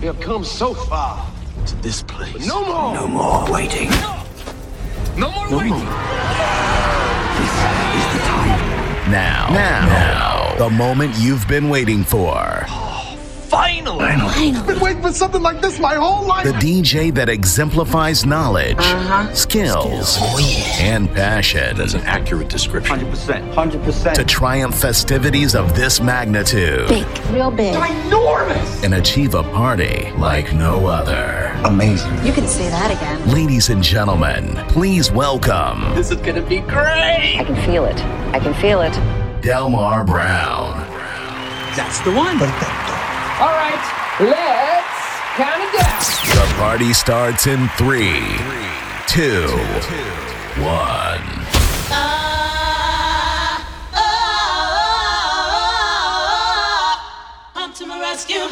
We have come so far to this place. But no more. No more waiting. No more No waiting. more. This is the time. Now, now, now, the moment you've been waiting for. Finally. Finally. Been waiting for something like this my whole life. The DJ that exemplifies knowledge, Uh-huh. skills, and passion That's an accurate description. 100%. 100%. to triumph festivities of this magnitude Big, real big. Enormous. and achieve a party like no other. Amazing. You can say that again. Ladies and gentlemen, please welcome This is gonna be great. I can feel it. I can feel it. Delmar Browne. That's the one. All right, let's count it down. The party starts in three, two, one. Come to my rescue.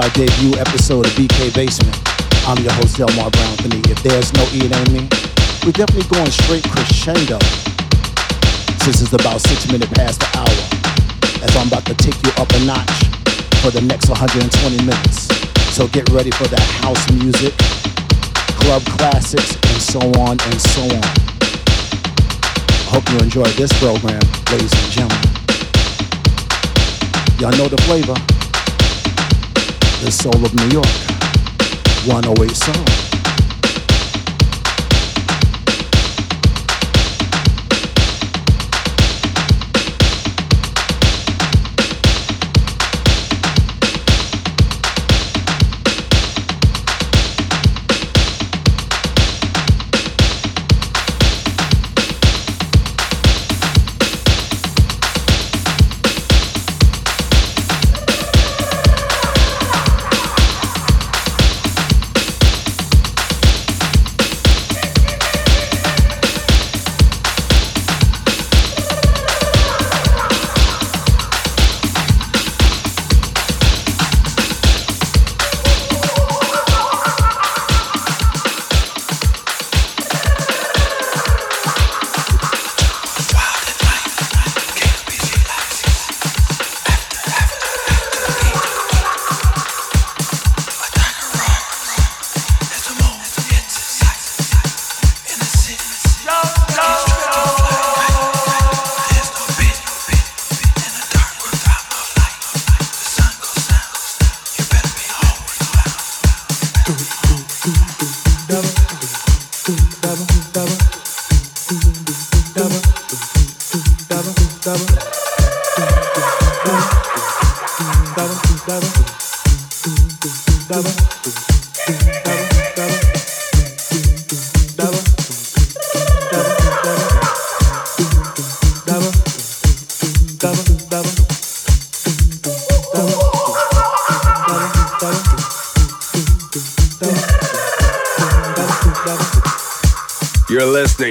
My debut episode of BK Basement. I'm your host, Delmar Browne Anthony. If there's no E, it ain't me. We're definitely going straight crescendo. Since it's about six minutes past the hour, as I'm about to take you up a notch for the next 120 minutes. So get ready for that house music, club classics, and so on and so on. Hope you enjoy this program, ladies and gentlemen. Y'all know the flavor. The soul of New York. 108 Soul.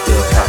I feel.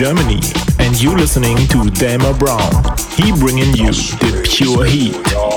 Germany, and you listening to Delmar Browne. He bringing you the pure heat.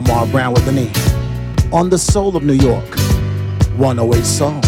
Delmar Browne with an E. On the soul of New York, 108 Soul.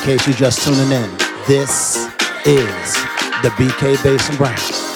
In case you're just tuning in, this is the BK Bass and Brown.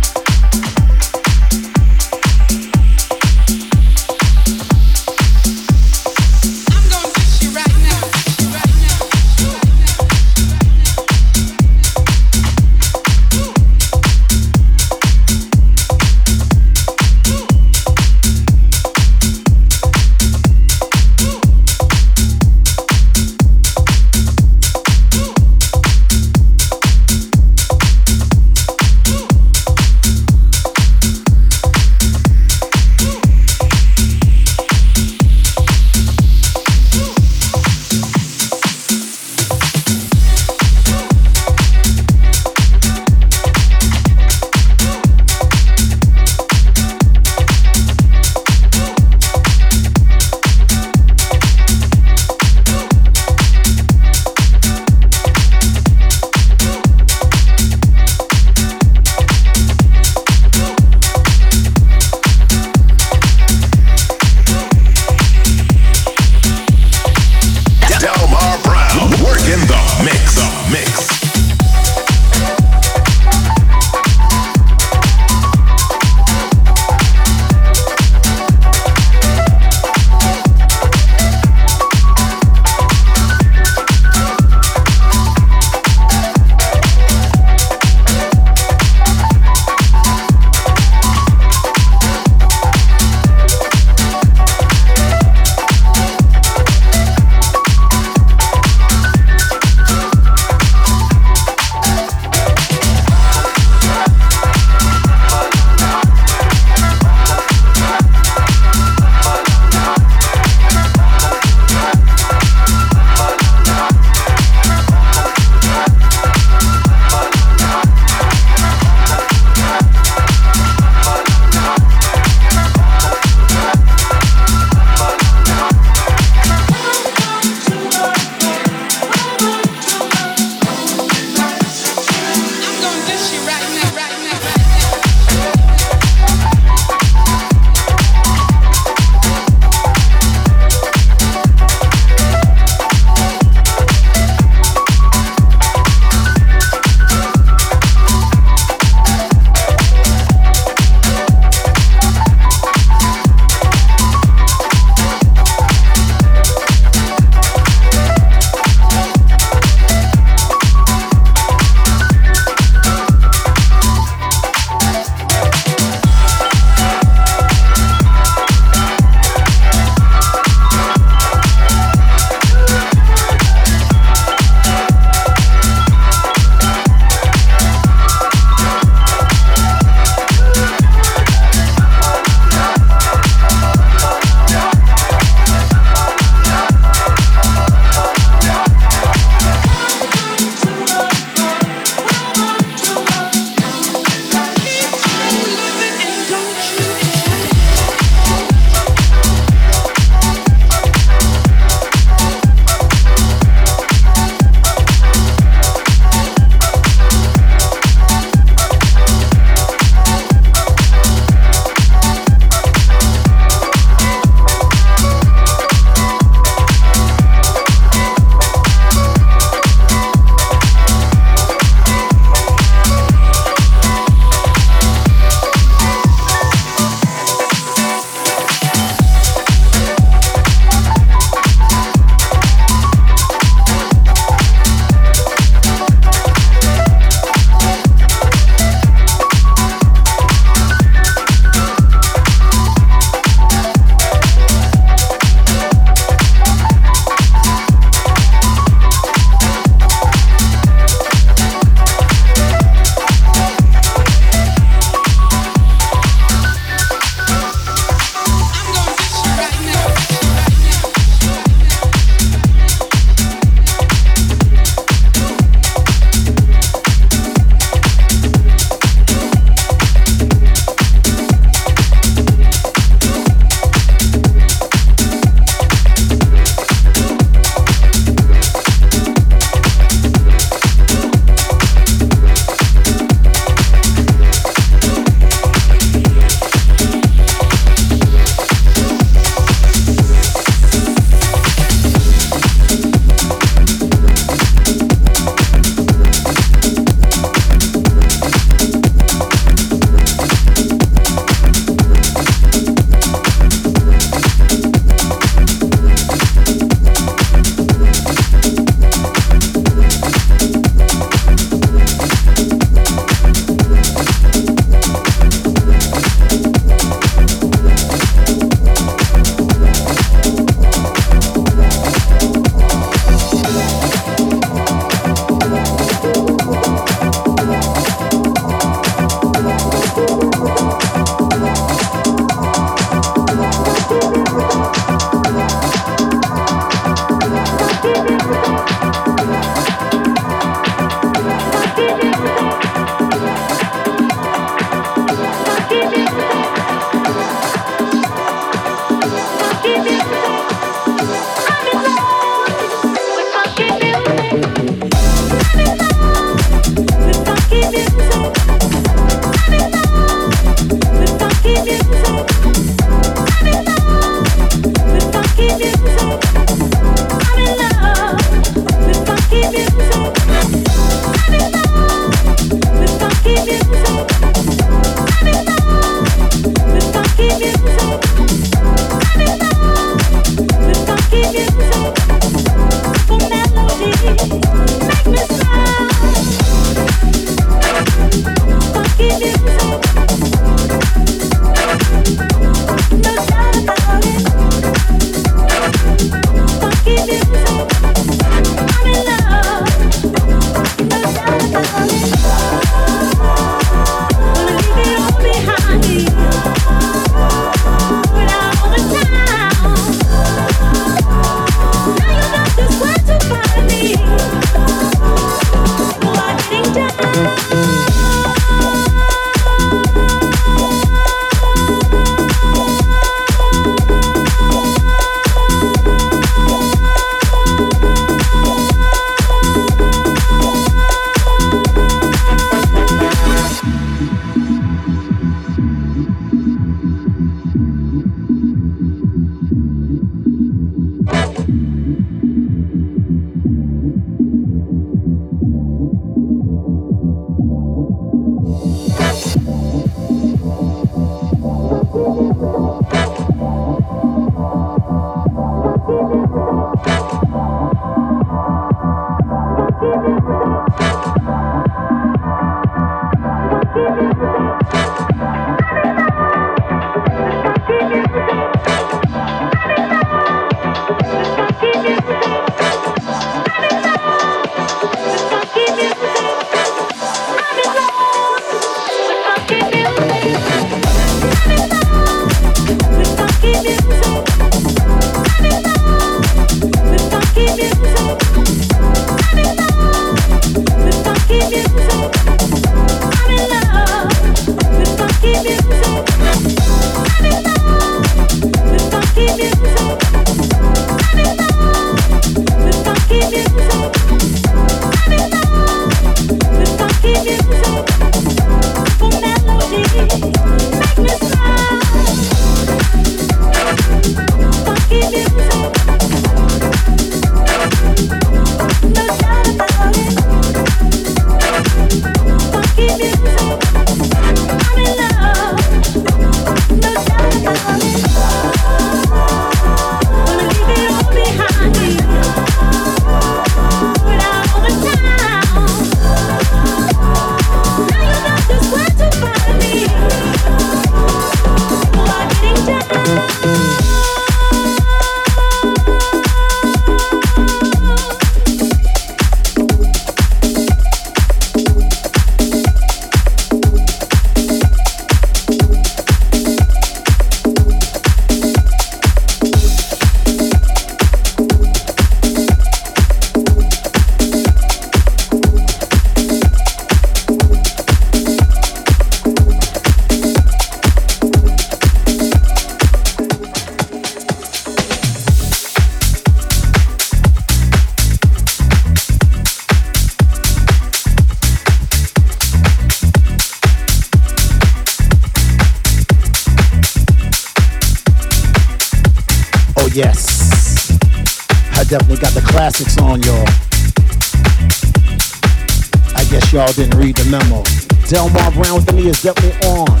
Is definitely on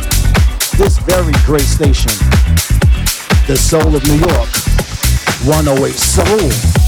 this very great station, the soul of New York, 108 Soul.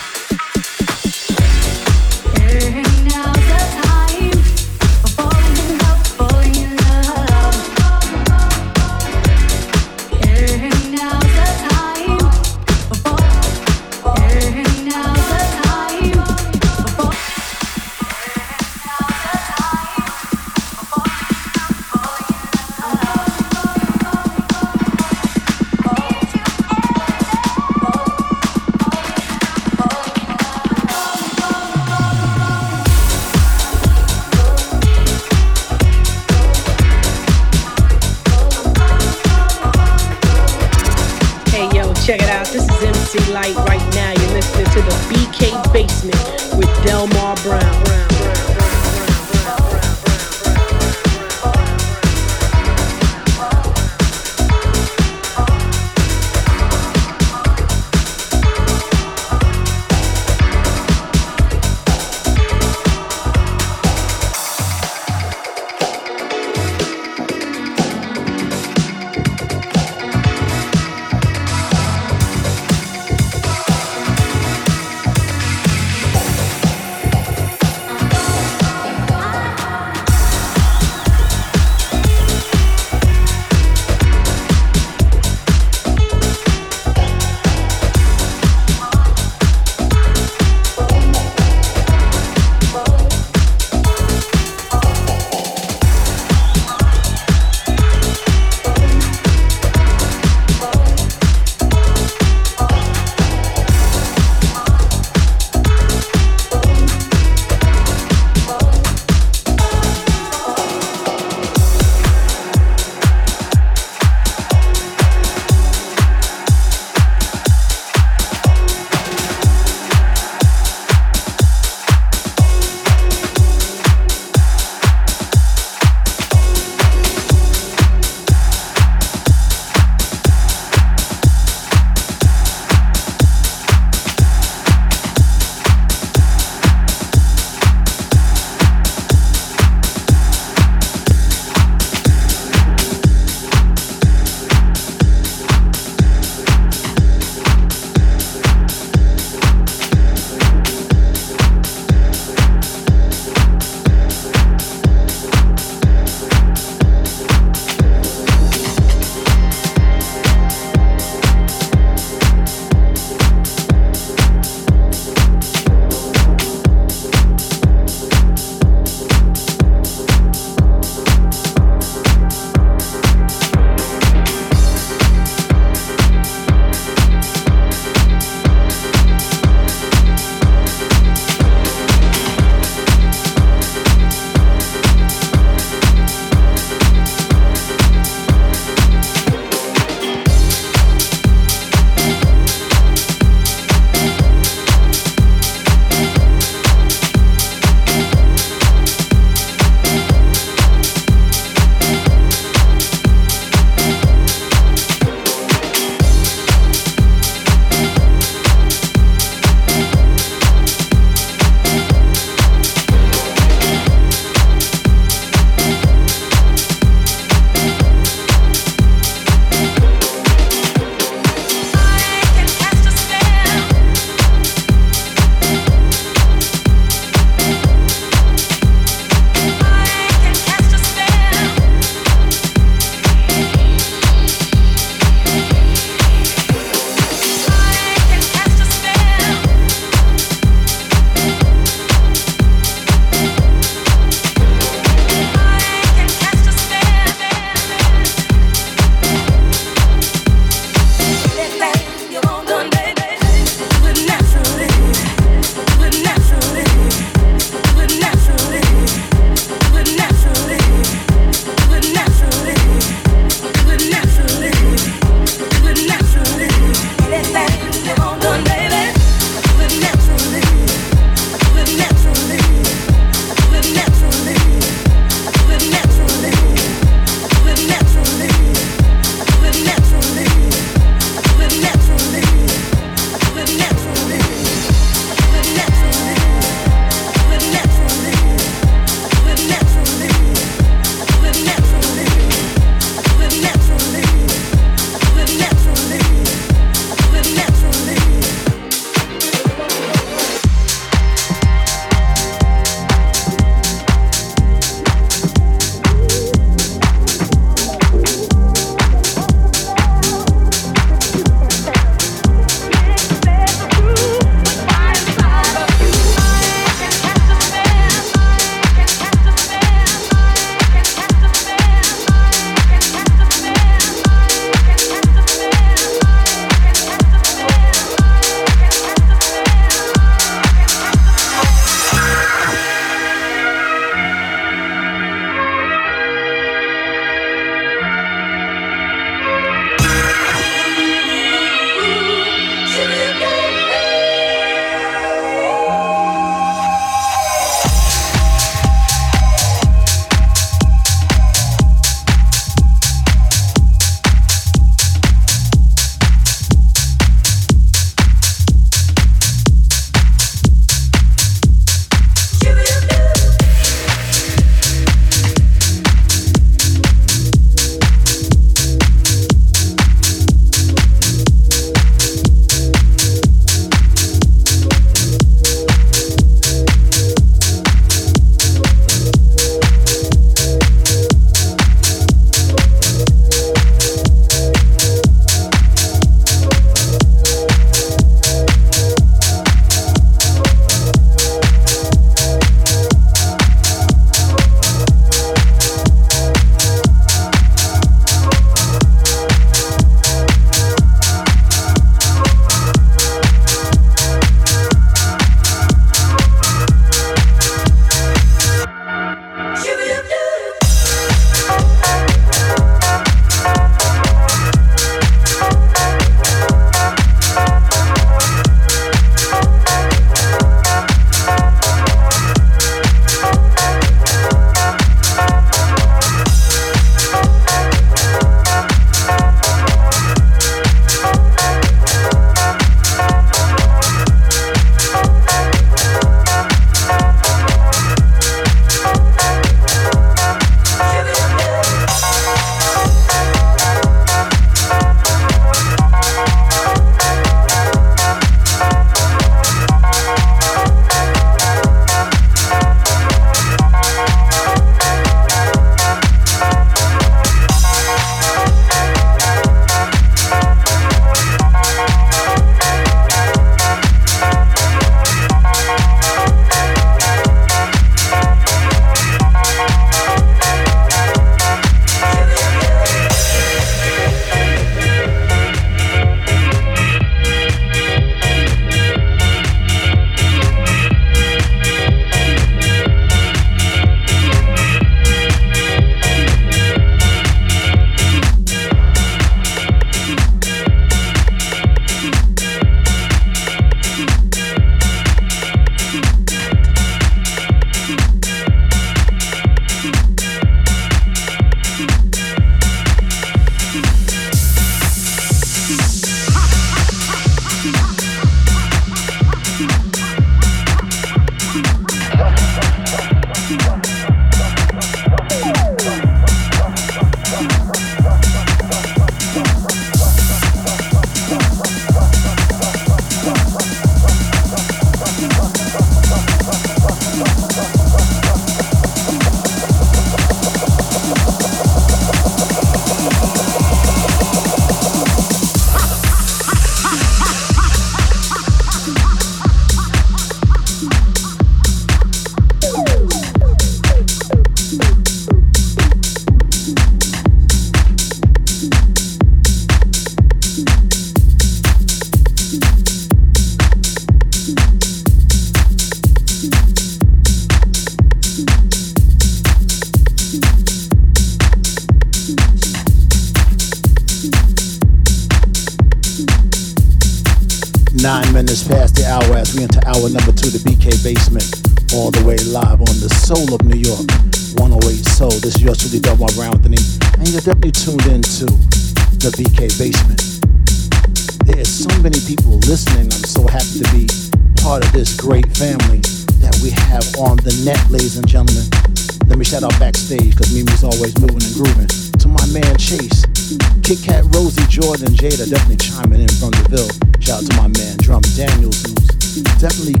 Jordan, Jada definitely chiming in from the Ville. Shout out to my man Drum Daniels, who's definitely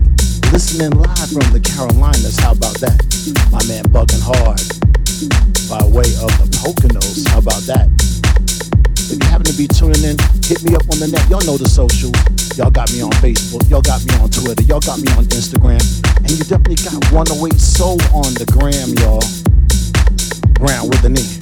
listening live from the Carolinas. How about that? My man Bugging Hard by way of the Poconos. How about that? If you happen to be tuning in, hit me up on the net. Y'all know the socials. Y'all got me on Facebook. Y'all got me on Twitter. Y'all got me on Instagram. And you definitely got 108 Soul on the gram, y'all. Browne with the knee.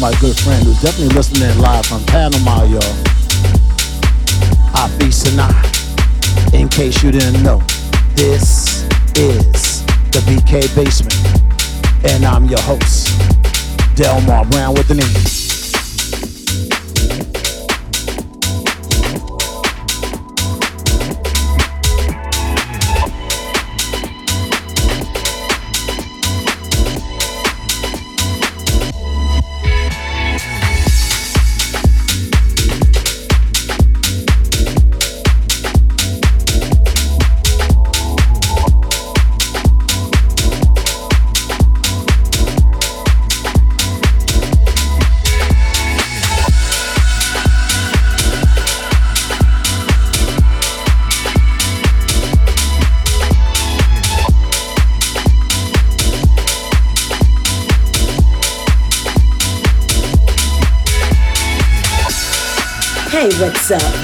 My good friend who's definitely listening live from Panama, y'all. Afi Sana. In case you didn't know, this is the BK Basement, and I'm your host, Delmar Browne with an E.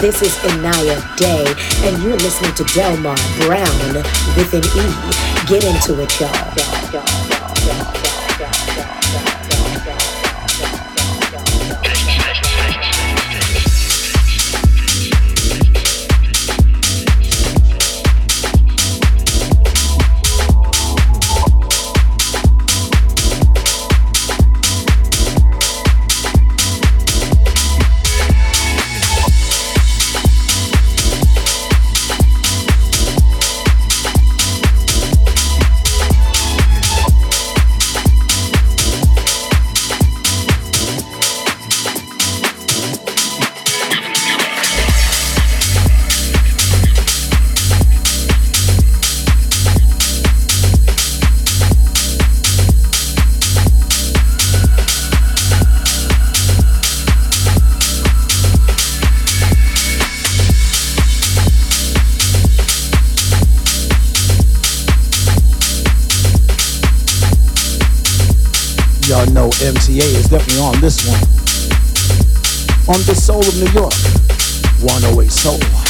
This is Inaya Day, and you're listening to Delmar Browne with an E. Get into it, y'all. MTA On the soul of New York, 108 Soul.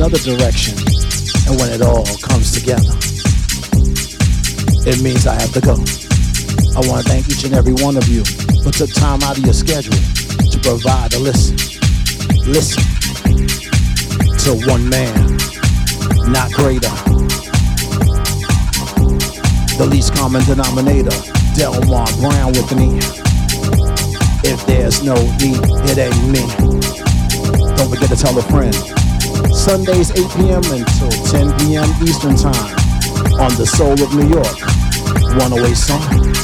Another direction. And when it all comes together, it means I have to go. I want to thank each and every one of you who took time out of your schedule to provide a listen. Listen to one man, not greater. The least common denominator, Delmar Browne with me. If there's no E, it ain't me. Don't forget to tell a friend. Sundays 8 p.m. until 10 p.m. Eastern Time on the Soul of New York. 108 Soul.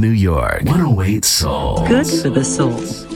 New York. 108 Soul. Good for the soul.